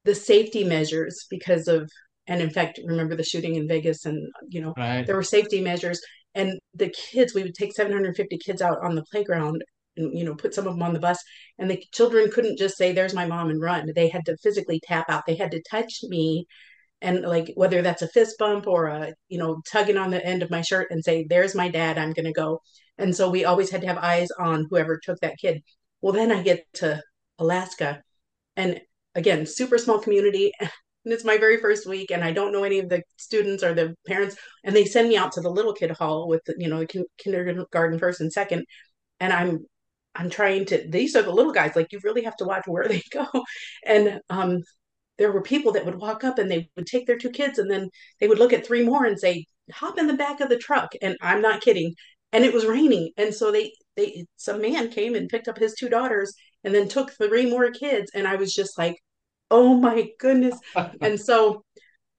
the safety measures because of and in fact remember the shooting in vegas and you know right. there were safety measures and the kids we would take 750 kids out on the playground you know put some of them on the bus and the children couldn't just say there's my mom and run. They had to physically tap out. They had to touch me and like whether that's a fist bump or a you know tugging on the end of my shirt and say there's my dad i'm going to go. And so we always had to have eyes on whoever took that kid. Well then i get to alaska and again super small community and it's my very first week and i don't know any of the students or the parents and they send me out to the little kid hall with you know the kindergarten first and second and i'm I'm trying to, these are the little guys, like you really have to watch where they go. And um, there were people that would walk up and they would take their two kids and then they would look at three more and say, hop in the back of the truck. And I'm not kidding. And it was raining. And so they, they, some man came and picked up his two daughters and then took three more kids and i was just like oh my goodness and so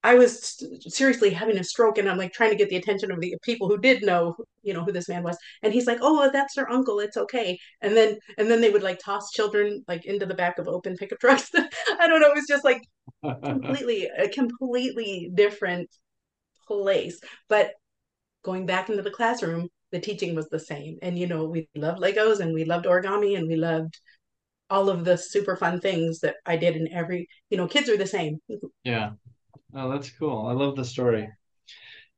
I was seriously having a stroke and I'm like trying to get the attention of the people who did know, you know, who this man was. And he's like, "Oh, that's their uncle. It's okay." And then and then they would like toss children like into the back of open pickup trucks. I don't know, it was just like completely a completely different place. But going back into the classroom, the teaching was the same. And you know, we loved Legos and we loved origami and we loved all of the super fun things that I did in every, you know, kids are the same. Yeah. Oh, that's cool. I love the story.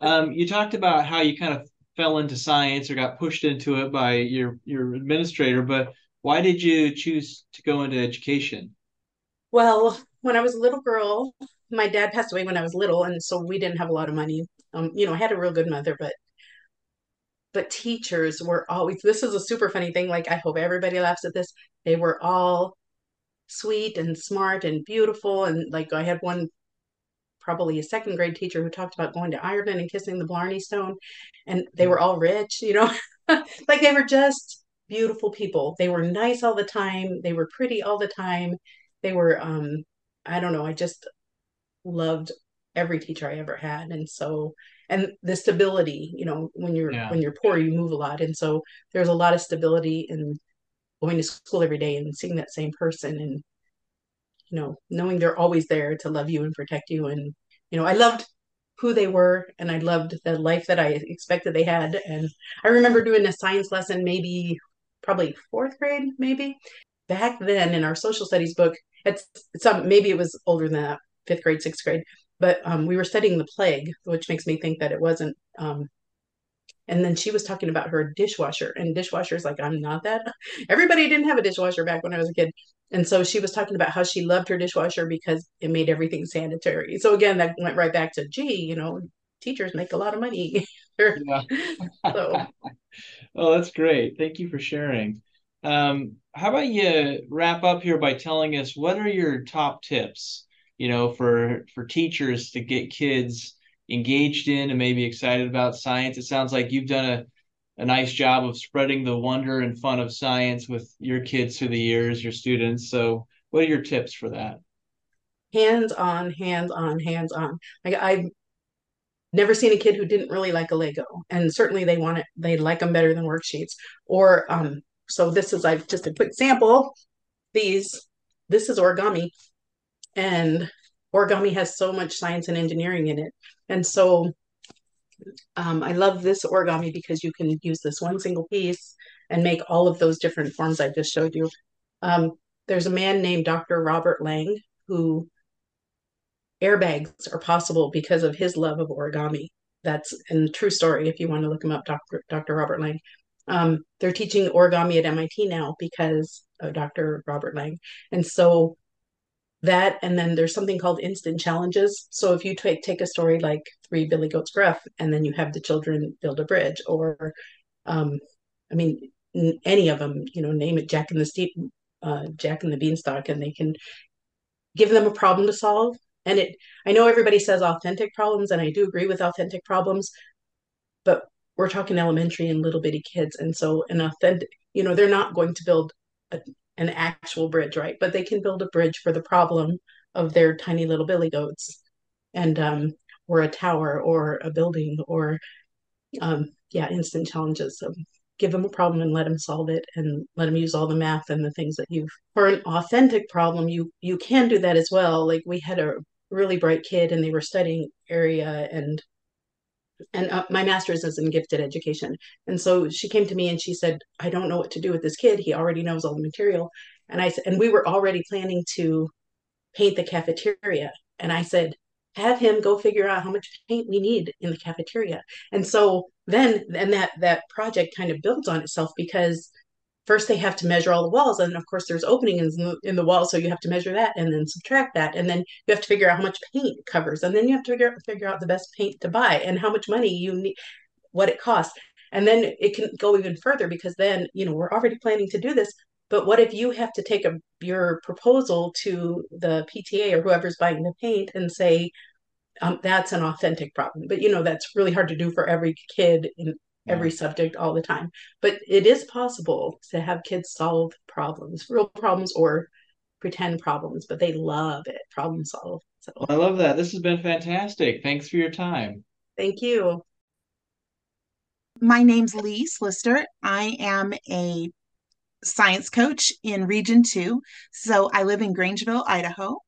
Um, you talked about how you kind of fell into science or got pushed into it by your your administrator, but why did you choose to go into education? Well, when I was a little girl, my dad passed away when I was little, and so we didn't have a lot of money. Um, you know, I had a real good mother, but but teachers were always this is a super funny thing. Like I hope everybody laughs at this. They were all sweet and smart and beautiful, and like I had one probably a second grade teacher who talked about going to Ireland and kissing the Blarney Stone, and they were all rich, you know, like they were just beautiful people. They were nice all the time. They were pretty all the time. They were, um, I don't know, I just loved every teacher I ever had, and so and the stability, you know, when you're yeah. when you're poor, you move a lot, and so there's a lot of stability in going to school every day and seeing that same person and you know, knowing they're always there to love you and protect you. And, you know, I loved who they were and I loved the life that I expected they had. And I remember doing a science lesson, maybe probably fourth grade, maybe back then in our social studies book. It's some maybe it was older than that, fifth grade, sixth grade, but um, we were studying the plague, which makes me think that it wasn't um, and then she was talking about her dishwasher and dishwashers like i'm not that everybody didn't have a dishwasher back when i was a kid. And so she was talking about how she loved her dishwasher because it made everything sanitary. So again that went right back to gee you know teachers make a lot of money so oh that's great. Thank you for sharing. Um, how about you wrap up here by telling us what are your top tips you know for for teachers to get kids engaged in and maybe excited about science. It sounds like you've done a, a nice job of spreading the wonder and fun of science with your kids through the years, your students. So, what are your tips for that? Hands on, hands on, hands on. Like I've never seen a kid who didn't really like a Lego, and certainly they want it. They like them better than worksheets. Or um, so this is like just a quick sample. These this is origami, and origami has so much science and engineering in it. And so um, I love this origami because you can use this one single piece and make all of those different forms I just showed you. Um, there's a man named Dr. Robert Lang who airbags are possible because of his love of origami. That's a true story. If you want to look him up, Dr. Dr. Robert Lang. Um, they're teaching origami at MIT now because of Dr. Robert Lang. And so that and then there's something called instant challenges. So if you take take a story like three billy goats gruff and then you have the children build a bridge or um i mean any of them you know name it jack and the steep uh, jack and the beanstalk and they can give them a problem to solve. And it i know everybody says authentic problems and i do agree with authentic problems but we're talking elementary and little bitty kids and so an authentic you know they're not going to build a, an actual bridge, right? But they can build a bridge for the problem of their tiny little billy goats, and um, or a tower or a building or um, yeah, instant challenges. So give them a problem and let them solve it, and let them use all the math and the things that you've. For an authentic problem, you you can do that as well. Like we had a really bright kid, and they were studying area and and uh, my master's is in gifted education. And so she came to me and she said, I don't know what to do with this kid. He already knows all the material. And I said, and we were already planning to paint the cafeteria. And I said, have him go figure out how much paint we need in the cafeteria. And so then, and that that project kind of builds on itself because first they have to measure all the walls and of course there's openings in the, in the wall so you have to measure that and then subtract that and then you have to figure out how much paint covers and then you have to figure out, figure out the best paint to buy and how much money you need what it costs and then it can go even further because then you know we're already planning to do this but what if you have to take a, your proposal to the pta or whoever's buying the paint and say um, that's an authentic problem but you know that's really hard to do for every kid in every subject all the time. But it is possible to have kids solve problems, real problems or pretend problems, but they love it, problem solve. So well, I love that. This has been fantastic. Thanks for your time. Thank you. My name's Lee Slichter. I am a science coach in Region 2. So I live in Grangeville, Idaho,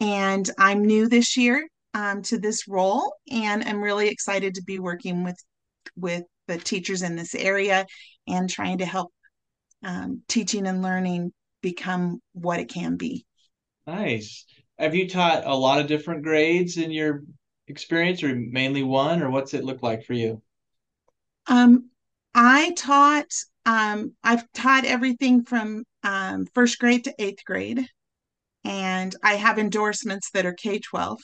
and I'm new this year um, to this role, and I'm really excited to be working with with the teachers in this area and trying to help um, teaching and learning become what it can be. Nice. Have you taught a lot of different grades in your experience, or mainly one, or what's it look like for you? Um, I taught. Um, I've taught everything from um, first grade to eighth grade, and I have endorsements that are K twelve.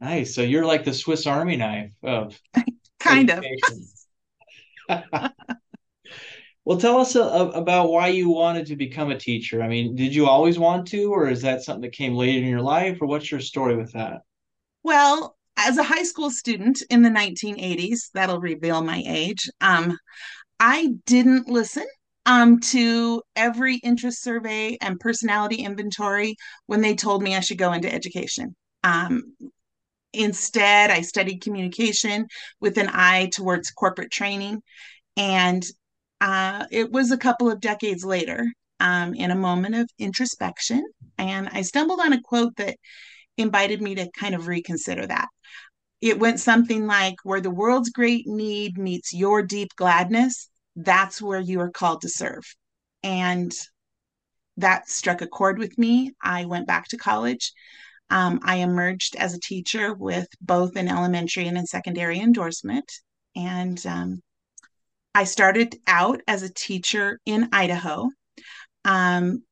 Nice. So you're like the Swiss Army knife of kind of. Well, tell us a, a, about why you wanted to become a teacher. I mean, did you always want to, or is that something that came later in your life, or what's your story with that? Well, as a high school student in the 1980s, that'll reveal my age. Um, I didn't listen um, to every interest survey and personality inventory when they told me I should go into education. Um, Instead, I studied communication with an eye towards corporate training. And uh, it was a couple of decades later, um, in a moment of introspection, and I stumbled on a quote that invited me to kind of reconsider that. It went something like, Where the world's great need meets your deep gladness, that's where you are called to serve. And that struck a chord with me. I went back to college. Um, I emerged as a teacher with both an elementary and a secondary endorsement. And um, I started out as a teacher in Idaho. Um,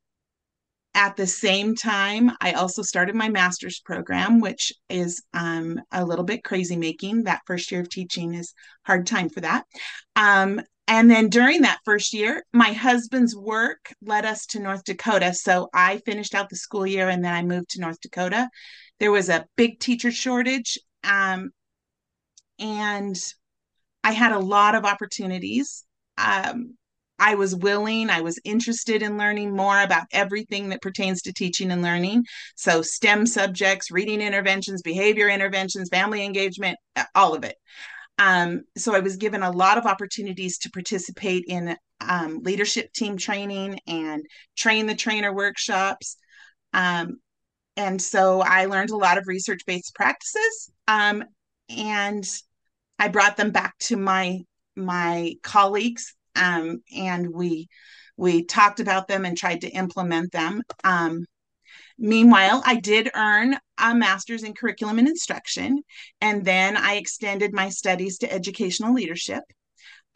at the same time, I also started my master's program, which is um, a little bit crazy making. That first year of teaching is hard time for that. And then during that first year, my husband's work led us to North Dakota. So I finished out the school year and then I moved to North Dakota. There was a big teacher shortage. Um, and I had a lot of opportunities. Um, I was willing, I was interested in learning more about everything that pertains to teaching and learning. So, STEM subjects, reading interventions, behavior interventions, family engagement, all of it. Um, so I was given a lot of opportunities to participate in um, leadership team training and train the trainer workshops. Um, and so I learned a lot of research based practices. Um, and I brought them back to my my colleagues um, and we we talked about them and tried to implement them. Um, Meanwhile, I did earn a master's in curriculum and instruction, and then I extended my studies to educational leadership.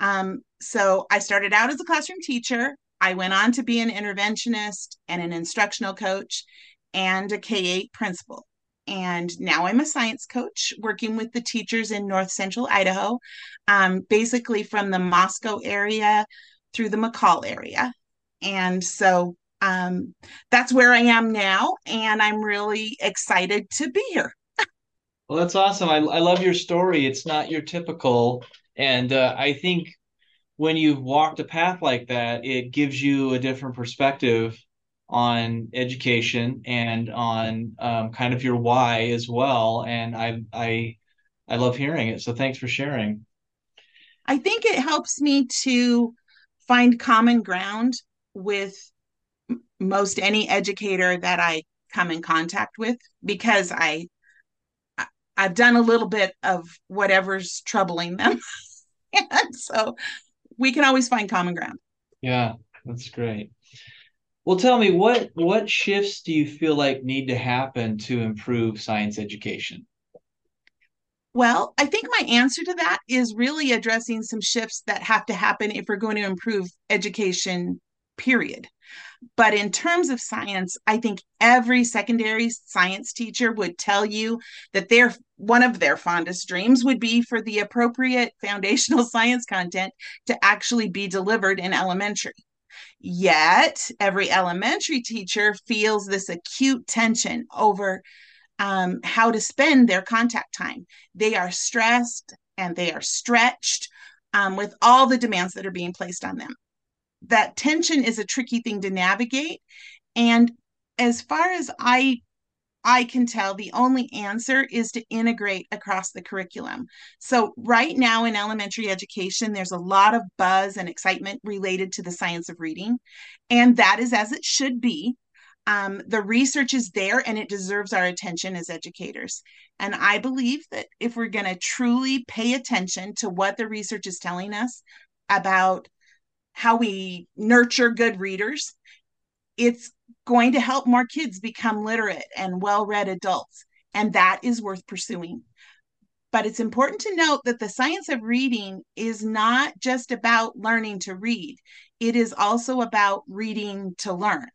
Um, so I started out as a classroom teacher. I went on to be an interventionist and an instructional coach and a K 8 principal. And now I'm a science coach working with the teachers in North Central Idaho, um, basically from the Moscow area through the McCall area. And so um, that's where I am now, and I'm really excited to be here. well, that's awesome. I, I love your story. It's not your typical, and uh, I think when you've walked a path like that, it gives you a different perspective on education and on um, kind of your why as well. And I I I love hearing it. So thanks for sharing. I think it helps me to find common ground with most any educator that I come in contact with because I I've done a little bit of whatever's troubling them. and so we can always find common ground. Yeah, that's great. Well, tell me what what shifts do you feel like need to happen to improve science education? Well, I think my answer to that is really addressing some shifts that have to happen if we're going to improve education period. But in terms of science, I think every secondary science teacher would tell you that their one of their fondest dreams would be for the appropriate foundational science content to actually be delivered in elementary. Yet, every elementary teacher feels this acute tension over um, how to spend their contact time. They are stressed and they are stretched um, with all the demands that are being placed on them. That tension is a tricky thing to navigate. And as far as I I can tell the only answer is to integrate across the curriculum. So, right now in elementary education, there's a lot of buzz and excitement related to the science of reading, and that is as it should be. Um, the research is there and it deserves our attention as educators. And I believe that if we're going to truly pay attention to what the research is telling us about how we nurture good readers, it's going to help more kids become literate and well read adults. And that is worth pursuing. But it's important to note that the science of reading is not just about learning to read, it is also about reading to learn.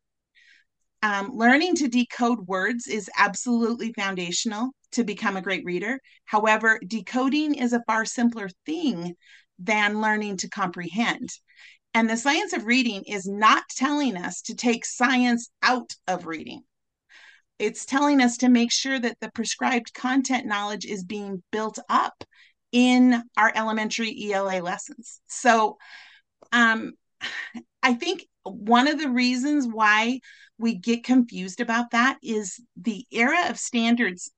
Um, learning to decode words is absolutely foundational to become a great reader. However, decoding is a far simpler thing than learning to comprehend. And the science of reading is not telling us to take science out of reading. It's telling us to make sure that the prescribed content knowledge is being built up in our elementary ELA lessons. So um, I think one of the reasons why we get confused about that is the era of standards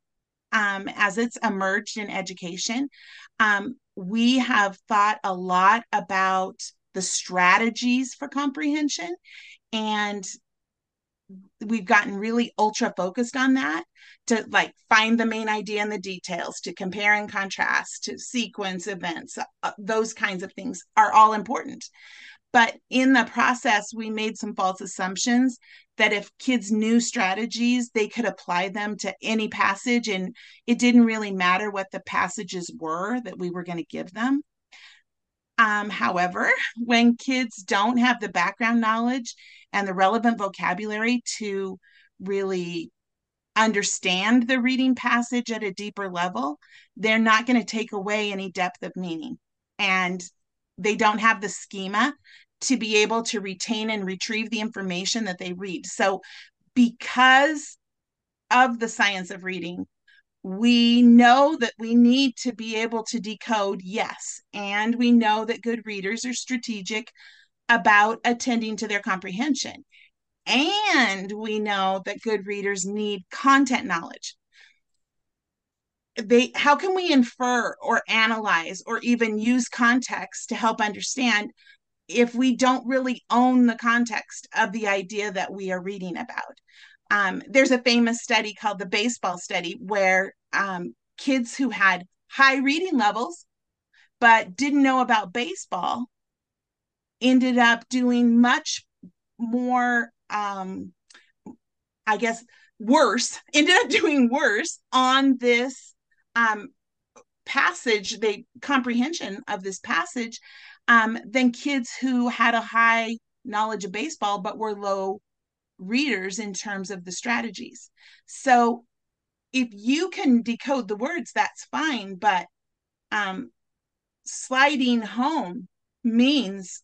um, as it's emerged in education. Um, we have thought a lot about the strategies for comprehension. And we've gotten really ultra focused on that to like find the main idea and the details, to compare and contrast, to sequence events, uh, those kinds of things are all important. But in the process, we made some false assumptions that if kids knew strategies, they could apply them to any passage, and it didn't really matter what the passages were that we were going to give them. Um, however, when kids don't have the background knowledge and the relevant vocabulary to really understand the reading passage at a deeper level, they're not going to take away any depth of meaning. And they don't have the schema to be able to retain and retrieve the information that they read. So, because of the science of reading, we know that we need to be able to decode, yes. And we know that good readers are strategic about attending to their comprehension. And we know that good readers need content knowledge. They, how can we infer or analyze or even use context to help understand if we don't really own the context of the idea that we are reading about? Um, there's a famous study called the baseball study where um, kids who had high reading levels but didn't know about baseball ended up doing much more um, i guess worse ended up doing worse on this um, passage the comprehension of this passage um, than kids who had a high knowledge of baseball but were low readers in terms of the strategies. So if you can decode the words, that's fine. But um, sliding home means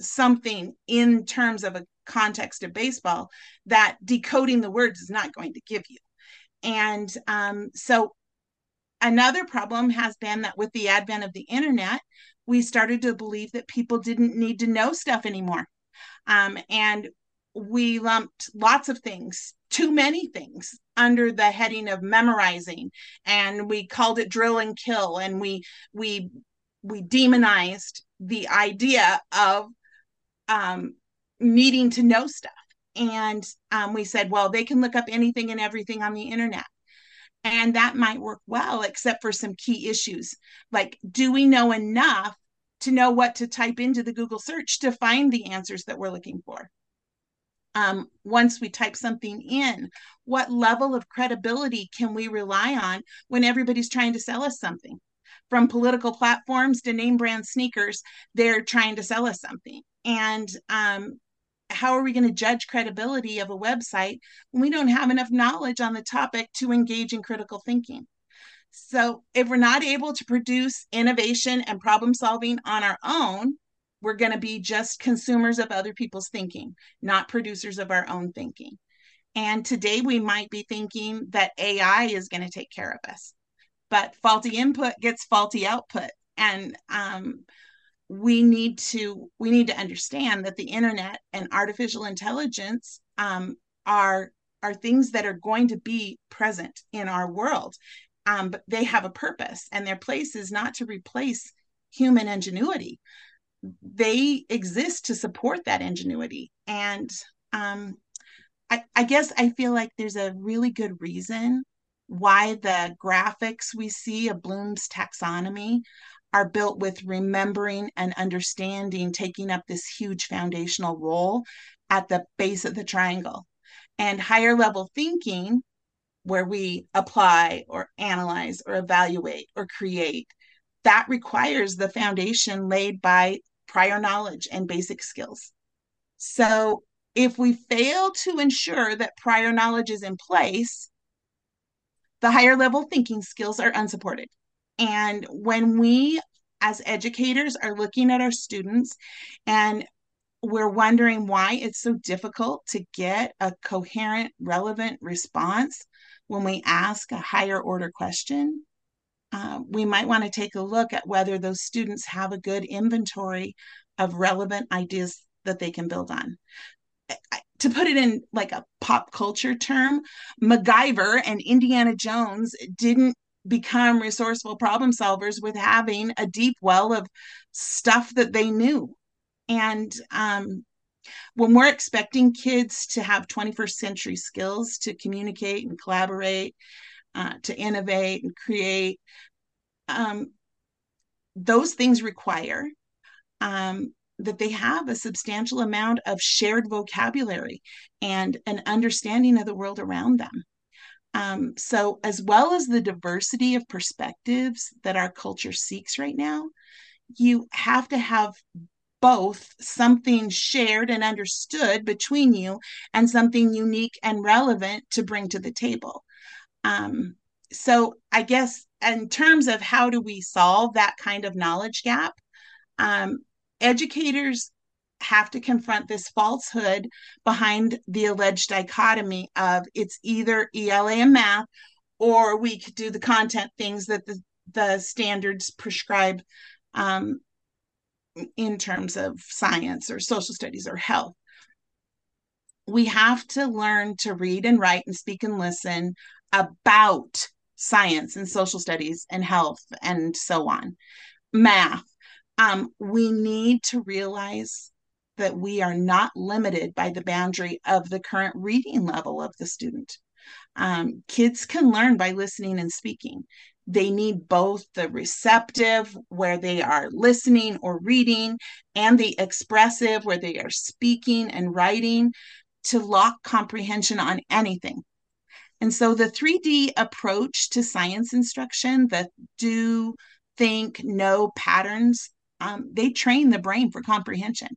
something in terms of a context of baseball that decoding the words is not going to give you. And um, so another problem has been that with the advent of the internet, we started to believe that people didn't need to know stuff anymore. Um, and we lumped lots of things, too many things, under the heading of memorizing, and we called it drill and kill, and we we we demonized the idea of um, needing to know stuff, and um, we said, well, they can look up anything and everything on the internet. And that might work well, except for some key issues. Like, do we know enough to know what to type into the Google search to find the answers that we're looking for? Um, once we type something in? What level of credibility can we rely on when everybody's trying to sell us something? From political platforms to name brand sneakers, they're trying to sell us something. And um, how are we going to judge credibility of a website when we don't have enough knowledge on the topic to engage in critical thinking? So, if we're not able to produce innovation and problem solving on our own, we're going to be just consumers of other people's thinking, not producers of our own thinking. And today we might be thinking that AI is going to take care of us, but faulty input gets faulty output. and um, we need to we need to understand that the internet and artificial intelligence um, are are things that are going to be present in our world um, but they have a purpose and their place is not to replace human ingenuity they exist to support that ingenuity and um, I, I guess i feel like there's a really good reason why the graphics we see of bloom's taxonomy are built with remembering and understanding taking up this huge foundational role at the base of the triangle. And higher level thinking, where we apply or analyze or evaluate or create, that requires the foundation laid by prior knowledge and basic skills. So if we fail to ensure that prior knowledge is in place, the higher level thinking skills are unsupported. And when we, as educators, are looking at our students and we're wondering why it's so difficult to get a coherent, relevant response when we ask a higher order question, uh, we might want to take a look at whether those students have a good inventory of relevant ideas that they can build on. To put it in like a pop culture term, MacGyver and Indiana Jones didn't become resourceful problem solvers with having a deep well of stuff that they knew. And um, when we're expecting kids to have 21st century skills to communicate and collaborate, uh, to innovate and create, um, those things require um, that they have a substantial amount of shared vocabulary and an understanding of the world around them. Um, so, as well as the diversity of perspectives that our culture seeks right now, you have to have both something shared and understood between you and something unique and relevant to bring to the table. Um, so, I guess in terms of how do we solve that kind of knowledge gap, um, educators have to confront this falsehood behind the alleged dichotomy of it's either ELA and math or we could do the content things that the, the standards prescribe um, in terms of science or social studies or health. We have to learn to read and write and speak and listen about science and social studies and health and so on. Math. Um, we need to realize that we are not limited by the boundary of the current reading level of the student. Um, kids can learn by listening and speaking. They need both the receptive, where they are listening or reading, and the expressive, where they are speaking and writing to lock comprehension on anything. And so the 3D approach to science instruction, the do, think, know patterns, um, they train the brain for comprehension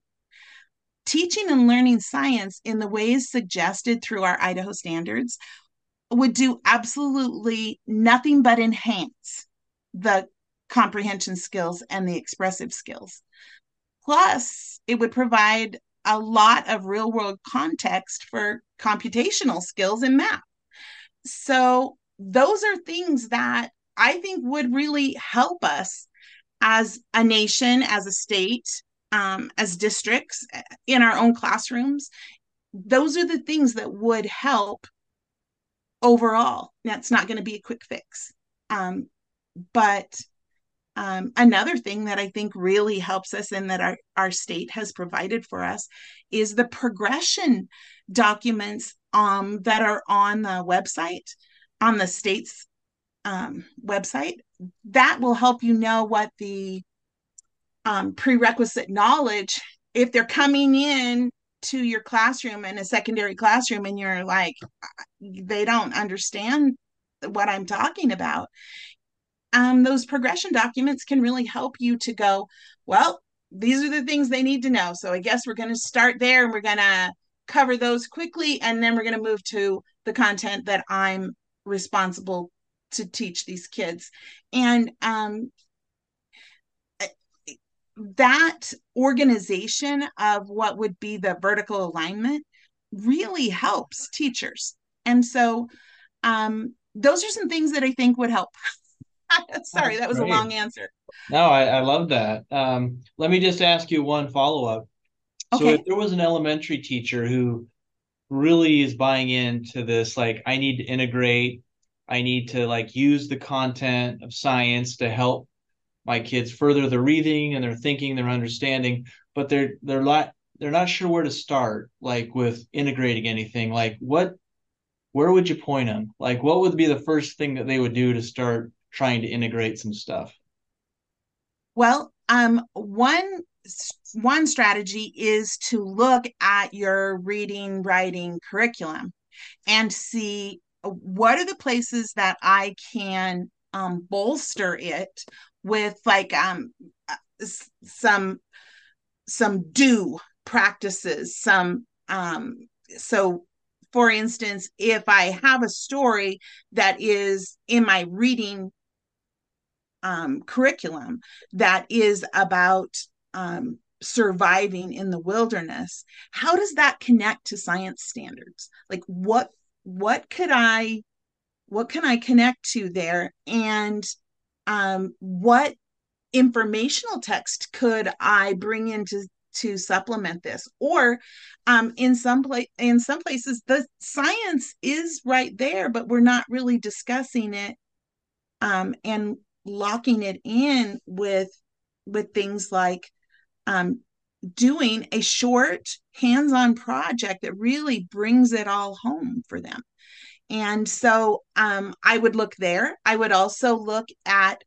teaching and learning science in the ways suggested through our Idaho standards would do absolutely nothing but enhance the comprehension skills and the expressive skills. Plus, it would provide a lot of real world context for computational skills in math. So, those are things that I think would really help us as a nation, as a state, um, as districts uh, in our own classrooms. Those are the things that would help overall. That's not going to be a quick fix. Um, but um, another thing that i think really helps us and that our, our state has provided for us is the progression documents um, that are on the website on the state's um, website that will help you know what the um, prerequisite knowledge if they're coming in to your classroom in a secondary classroom and you're like they don't understand what i'm talking about um, those progression documents can really help you to go well these are the things they need to know. So i guess we're going to start there and we're going to cover those quickly and then we're going to move to the content that i'm responsible to teach these kids and um, that organization of what would be the vertical alignment really helps teachers. And so um, those are some things that I think would help. Sorry, that was a long answer. No, I, I love that. Um, let me just ask you one follow up. So, if there was an elementary teacher who really is buying into this, like, I need to integrate, I need to like use the content of science to help my kids further their reading and their thinking, their understanding, but they're they're not they're not sure where to start, like with integrating anything. Like, what where would you point them? Like, what would be the first thing that they would do to start trying to integrate some stuff? Well, um, one one strategy is to look at your reading writing curriculum and see what are the places that I can um, bolster it with like um, uh, some some do practices some um, so for instance if i have a story that is in my reading um, curriculum that is about um, surviving in the wilderness how does that connect to science standards? Like what what could i what can i connect to there? And um, what informational text could i bring into to supplement this? Or um, in some place in some places the science is right there but we're not really discussing it um, and locking it in with with things like um, doing a short hands-on project that really brings it all home for them. And so um, i would look there. I would also look at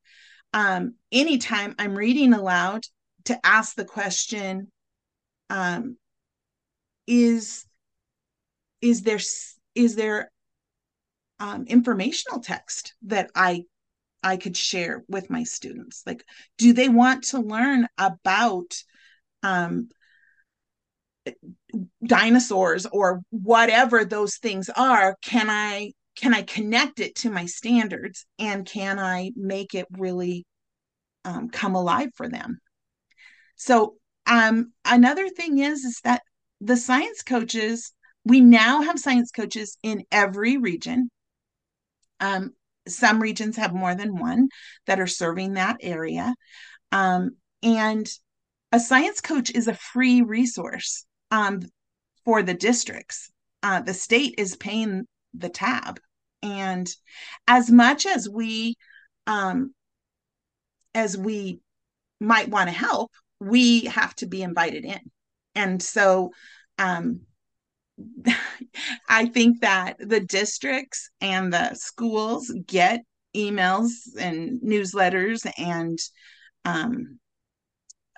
um, anytime i'm reading aloud to ask the question um, is is there is there um, informational text that i I could share with my students? Like, do they want to learn about um, dinosaurs or whatever those things are? Can I can I connect it to my standards and can I make it really um, come alive for them? So um, another thing is is that the science coaches we now have science coaches in every region. Um, some regions have more than one that are serving that area. Um, and a science coach is a free resource um, for the districts. Uh, the state is paying the tab. And as much as we, um, as we might want to help, we have to be invited in. And so, um, I think that the districts and the schools get emails and newsletters and um,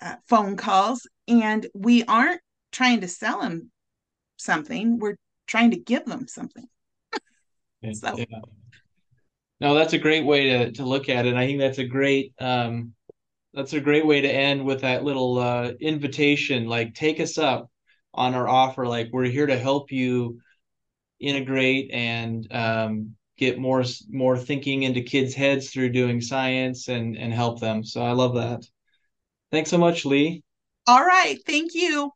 uh, phone calls, and we aren't trying to sell them something. We're trying to give them something. so. Yeah. No, that's a great way to, to look at it. I think that's a great um, that's a great way to end with that little uh, invitation. Like, take us up on our offer like we're here to help you integrate and um, get more more thinking into kids heads through doing science and and help them. So i love that. Thanks so much lee. All right. Thank you